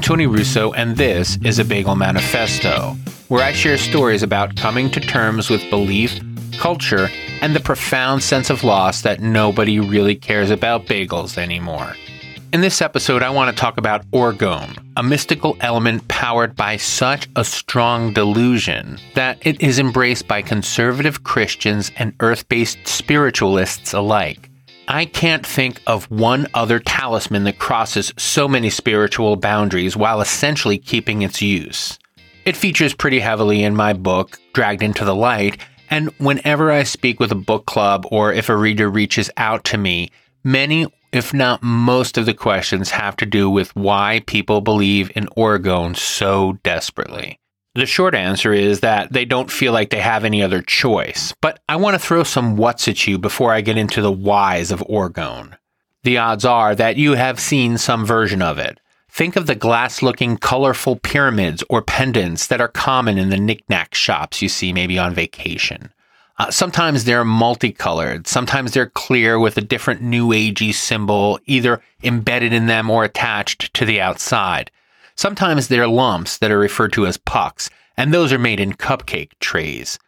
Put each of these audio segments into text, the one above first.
Tony Russo, and this is a Bagel Manifesto, where I share stories about coming to terms with belief, culture, and the profound sense of loss that nobody really cares about bagels anymore. In this episode, I want to talk about orgone, a mystical element powered by such a strong delusion that it is embraced by conservative Christians and earth based spiritualists alike. I can't think of one other talisman that crosses so many spiritual boundaries while essentially keeping its use. It features pretty heavily in my book, Dragged into the Light, and whenever I speak with a book club or if a reader reaches out to me, many if not most of the questions have to do with why people believe in orgone so desperately. The short answer is that they don't feel like they have any other choice, but I want to throw some whats at you before I get into the whys of orgone. The odds are that you have seen some version of it. Think of the glass looking colorful pyramids or pendants that are common in the knickknack shops you see maybe on vacation. Uh, sometimes they're multicolored. Sometimes they're clear with a different new agey symbol either embedded in them or attached to the outside. Sometimes they're lumps that are referred to as pucks, and those are made in cupcake trays.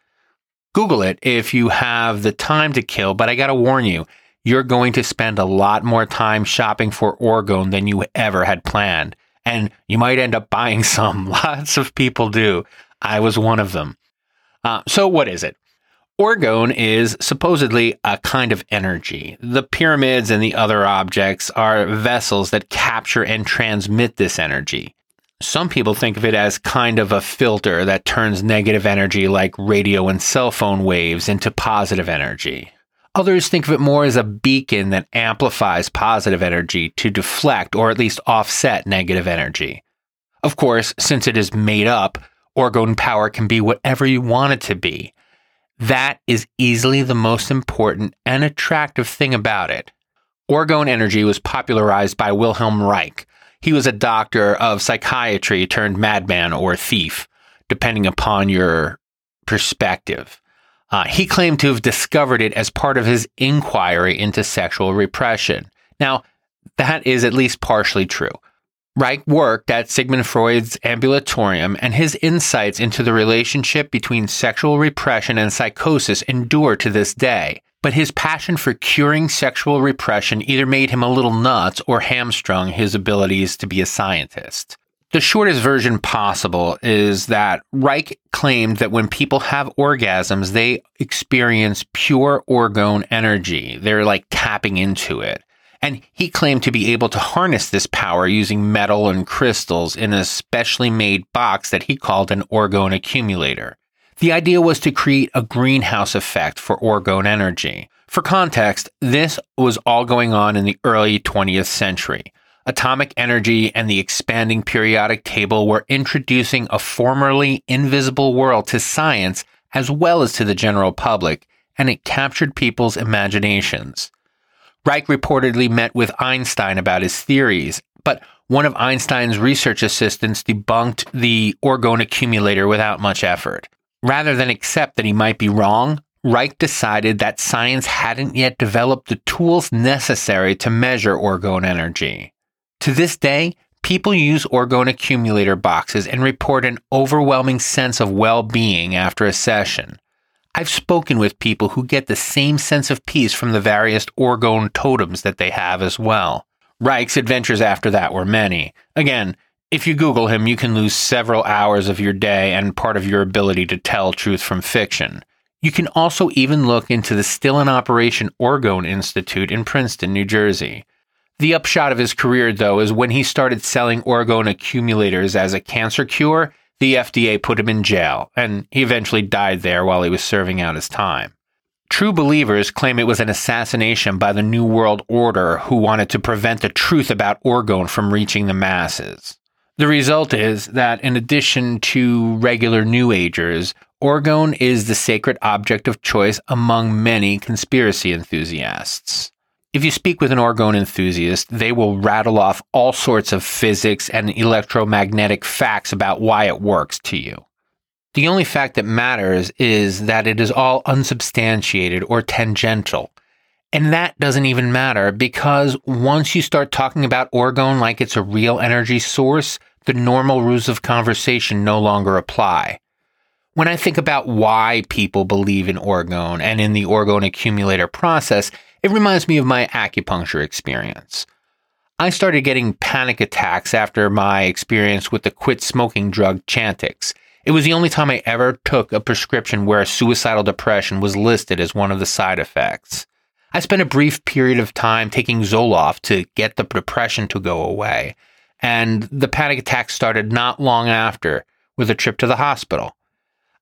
Google it if you have the time to kill, but I gotta warn you, you're going to spend a lot more time shopping for orgone than you ever had planned. And you might end up buying some. Lots of people do. I was one of them. Uh, so, what is it? Orgone is supposedly a kind of energy. The pyramids and the other objects are vessels that capture and transmit this energy. Some people think of it as kind of a filter that turns negative energy like radio and cell phone waves into positive energy. Others think of it more as a beacon that amplifies positive energy to deflect or at least offset negative energy. Of course, since it is made up, orgone power can be whatever you want it to be. That is easily the most important and attractive thing about it. Orgone energy was popularized by Wilhelm Reich. He was a doctor of psychiatry turned madman or thief, depending upon your perspective. Uh, he claimed to have discovered it as part of his inquiry into sexual repression. Now, that is at least partially true. Reich worked at Sigmund Freud's ambulatorium, and his insights into the relationship between sexual repression and psychosis endure to this day. But his passion for curing sexual repression either made him a little nuts or hamstrung his abilities to be a scientist. The shortest version possible is that Reich claimed that when people have orgasms, they experience pure orgone energy. They're like tapping into it. And he claimed to be able to harness this power using metal and crystals in a specially made box that he called an orgone accumulator. The idea was to create a greenhouse effect for orgone energy. For context, this was all going on in the early 20th century. Atomic energy and the expanding periodic table were introducing a formerly invisible world to science as well as to the general public, and it captured people's imaginations. Reich reportedly met with Einstein about his theories, but one of Einstein's research assistants debunked the orgone accumulator without much effort. Rather than accept that he might be wrong, Reich decided that science hadn't yet developed the tools necessary to measure orgone energy. To this day, people use orgone accumulator boxes and report an overwhelming sense of well being after a session. I've spoken with people who get the same sense of peace from the various orgone totems that they have as well. Reich's adventures after that were many. Again, if you Google him, you can lose several hours of your day and part of your ability to tell truth from fiction. You can also even look into the still in operation Orgone Institute in Princeton, New Jersey. The upshot of his career, though, is when he started selling orgone accumulators as a cancer cure, the FDA put him in jail, and he eventually died there while he was serving out his time. True believers claim it was an assassination by the New World Order who wanted to prevent the truth about orgone from reaching the masses. The result is that, in addition to regular New Agers, orgone is the sacred object of choice among many conspiracy enthusiasts. If you speak with an orgone enthusiast, they will rattle off all sorts of physics and electromagnetic facts about why it works to you. The only fact that matters is that it is all unsubstantiated or tangential. And that doesn't even matter because once you start talking about orgone like it's a real energy source, the normal rules of conversation no longer apply. When I think about why people believe in orgone and in the orgone accumulator process, it reminds me of my acupuncture experience. I started getting panic attacks after my experience with the quit smoking drug Chantix. It was the only time I ever took a prescription where suicidal depression was listed as one of the side effects. I spent a brief period of time taking Zoloft to get the depression to go away, and the panic attacks started not long after with a trip to the hospital.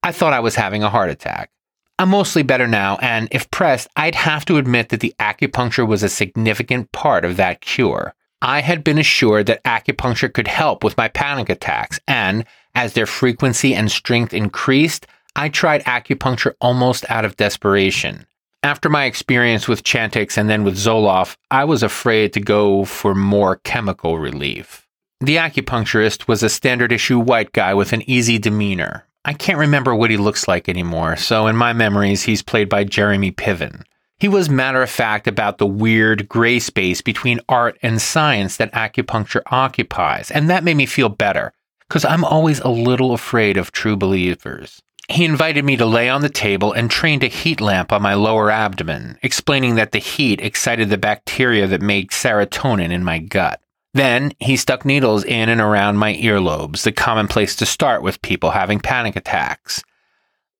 I thought I was having a heart attack. I'm mostly better now, and if pressed, I'd have to admit that the acupuncture was a significant part of that cure. I had been assured that acupuncture could help with my panic attacks, and as their frequency and strength increased, I tried acupuncture almost out of desperation. After my experience with Chantix and then with Zoloft, I was afraid to go for more chemical relief. The acupuncturist was a standard issue white guy with an easy demeanor, I can't remember what he looks like anymore, so in my memories, he's played by Jeremy Piven. He was matter of fact about the weird gray space between art and science that acupuncture occupies, and that made me feel better, because I'm always a little afraid of true believers. He invited me to lay on the table and trained a heat lamp on my lower abdomen, explaining that the heat excited the bacteria that made serotonin in my gut. Then he stuck needles in and around my earlobes, the common place to start with people having panic attacks.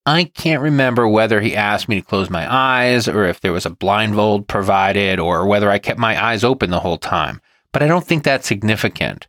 I can't remember whether he asked me to close my eyes or if there was a blindfold provided or whether I kept my eyes open the whole time, but I don't think that's significant.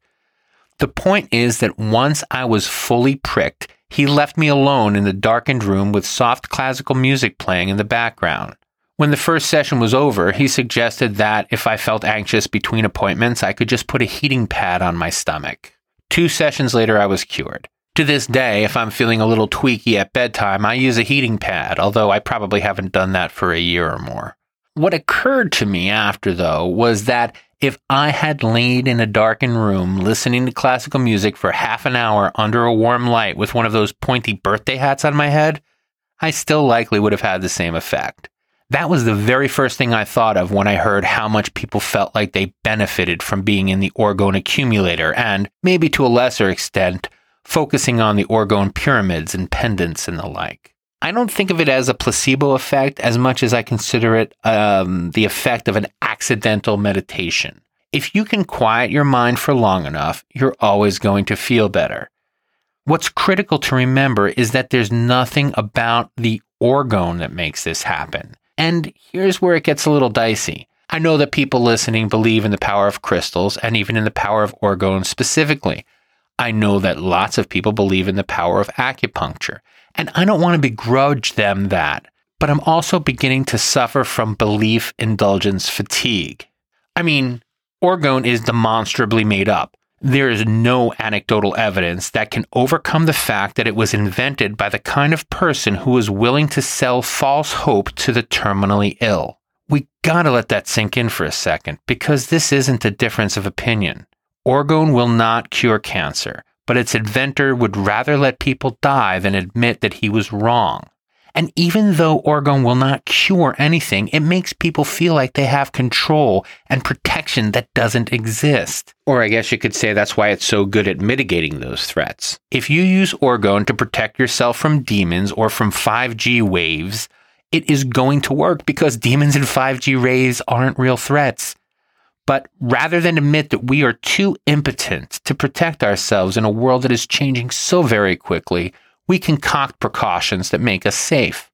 The point is that once I was fully pricked, he left me alone in the darkened room with soft classical music playing in the background. When the first session was over, he suggested that if I felt anxious between appointments, I could just put a heating pad on my stomach. Two sessions later, I was cured. To this day, if I'm feeling a little tweaky at bedtime, I use a heating pad, although I probably haven't done that for a year or more. What occurred to me after, though, was that if I had laid in a darkened room listening to classical music for half an hour under a warm light with one of those pointy birthday hats on my head, I still likely would have had the same effect. That was the very first thing I thought of when I heard how much people felt like they benefited from being in the orgone accumulator and, maybe to a lesser extent, focusing on the orgone pyramids and pendants and the like. I don't think of it as a placebo effect as much as I consider it um, the effect of an accidental meditation. If you can quiet your mind for long enough, you're always going to feel better. What's critical to remember is that there's nothing about the orgone that makes this happen. And here's where it gets a little dicey. I know that people listening believe in the power of crystals and even in the power of orgone specifically. I know that lots of people believe in the power of acupuncture, and I don't want to begrudge them that, but I'm also beginning to suffer from belief indulgence fatigue. I mean, orgone is demonstrably made up. There is no anecdotal evidence that can overcome the fact that it was invented by the kind of person who was willing to sell false hope to the terminally ill. We gotta let that sink in for a second because this isn't a difference of opinion. Orgone will not cure cancer, but its inventor would rather let people die than admit that he was wrong. And even though orgone will not cure anything, it makes people feel like they have control and protection that doesn't exist. Or I guess you could say that's why it's so good at mitigating those threats. If you use orgone to protect yourself from demons or from 5G waves, it is going to work because demons and 5G rays aren't real threats. But rather than admit that we are too impotent to protect ourselves in a world that is changing so very quickly, we concoct precautions that make us safe.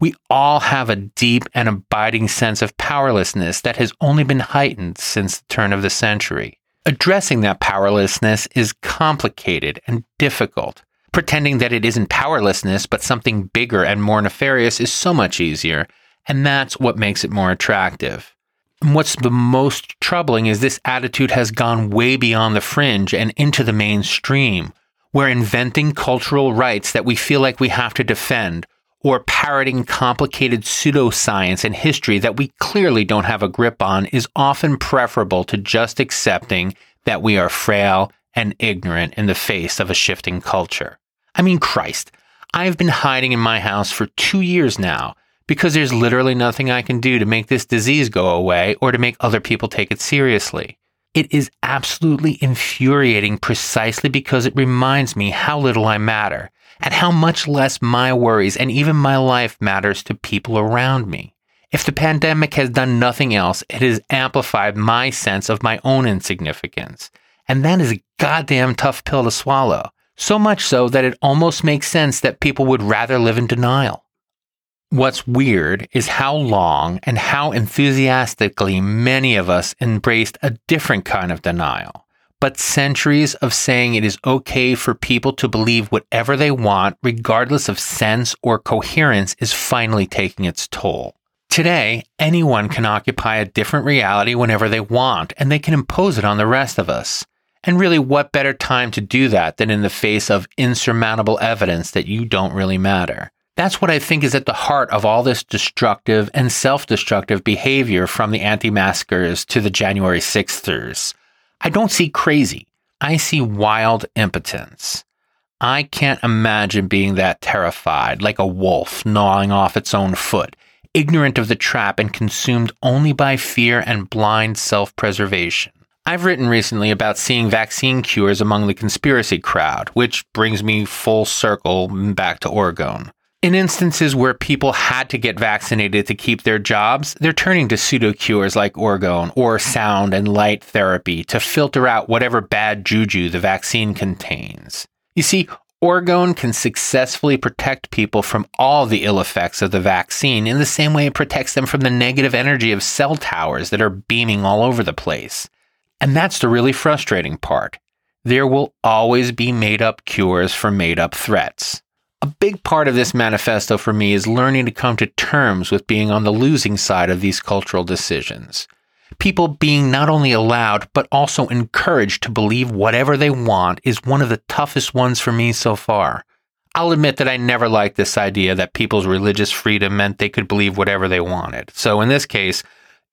We all have a deep and abiding sense of powerlessness that has only been heightened since the turn of the century. Addressing that powerlessness is complicated and difficult. Pretending that it isn't powerlessness but something bigger and more nefarious is so much easier, and that's what makes it more attractive. What's the most troubling is this attitude has gone way beyond the fringe and into the mainstream, we're inventing cultural rights that we feel like we have to defend, or parroting complicated pseudoscience and history that we clearly don't have a grip on is often preferable to just accepting that we are frail and ignorant in the face of a shifting culture. I mean, Christ, I've been hiding in my house for two years now because there's literally nothing I can do to make this disease go away or to make other people take it seriously. It is absolutely infuriating precisely because it reminds me how little I matter and how much less my worries and even my life matters to people around me. If the pandemic has done nothing else, it has amplified my sense of my own insignificance. And that is a goddamn tough pill to swallow. So much so that it almost makes sense that people would rather live in denial. What's weird is how long and how enthusiastically many of us embraced a different kind of denial. But centuries of saying it is okay for people to believe whatever they want, regardless of sense or coherence, is finally taking its toll. Today, anyone can occupy a different reality whenever they want, and they can impose it on the rest of us. And really, what better time to do that than in the face of insurmountable evidence that you don't really matter? That's what I think is at the heart of all this destructive and self destructive behavior from the anti maskers to the January 6thers. I don't see crazy, I see wild impotence. I can't imagine being that terrified, like a wolf gnawing off its own foot, ignorant of the trap and consumed only by fear and blind self preservation. I've written recently about seeing vaccine cures among the conspiracy crowd, which brings me full circle back to Orgone. In instances where people had to get vaccinated to keep their jobs, they're turning to pseudo cures like orgone or sound and light therapy to filter out whatever bad juju the vaccine contains. You see, orgone can successfully protect people from all the ill effects of the vaccine in the same way it protects them from the negative energy of cell towers that are beaming all over the place. And that's the really frustrating part. There will always be made up cures for made up threats. A big part of this manifesto for me is learning to come to terms with being on the losing side of these cultural decisions. People being not only allowed, but also encouraged to believe whatever they want is one of the toughest ones for me so far. I'll admit that I never liked this idea that people's religious freedom meant they could believe whatever they wanted. So in this case,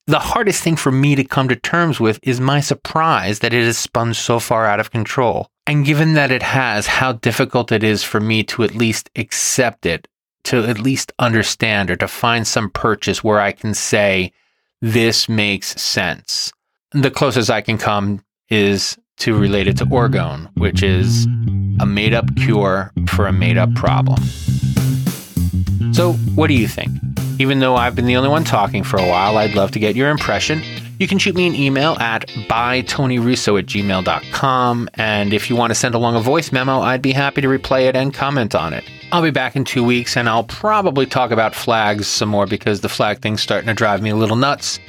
the hardest thing for me to come to terms with is my surprise that it has spun so far out of control. And given that it has, how difficult it is for me to at least accept it, to at least understand or to find some purchase where I can say, this makes sense. The closest I can come is to relate it to orgone, which is a made up cure for a made up problem. So, what do you think? Even though I've been the only one talking for a while, I'd love to get your impression. You can shoot me an email at bytonyrusso at gmail.com. And if you want to send along a voice memo, I'd be happy to replay it and comment on it. I'll be back in two weeks and I'll probably talk about flags some more because the flag thing's starting to drive me a little nuts.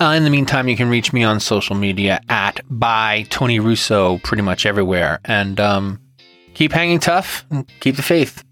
Uh, in the meantime, you can reach me on social media at by Tony Russo pretty much everywhere. And um, keep hanging tough and keep the faith.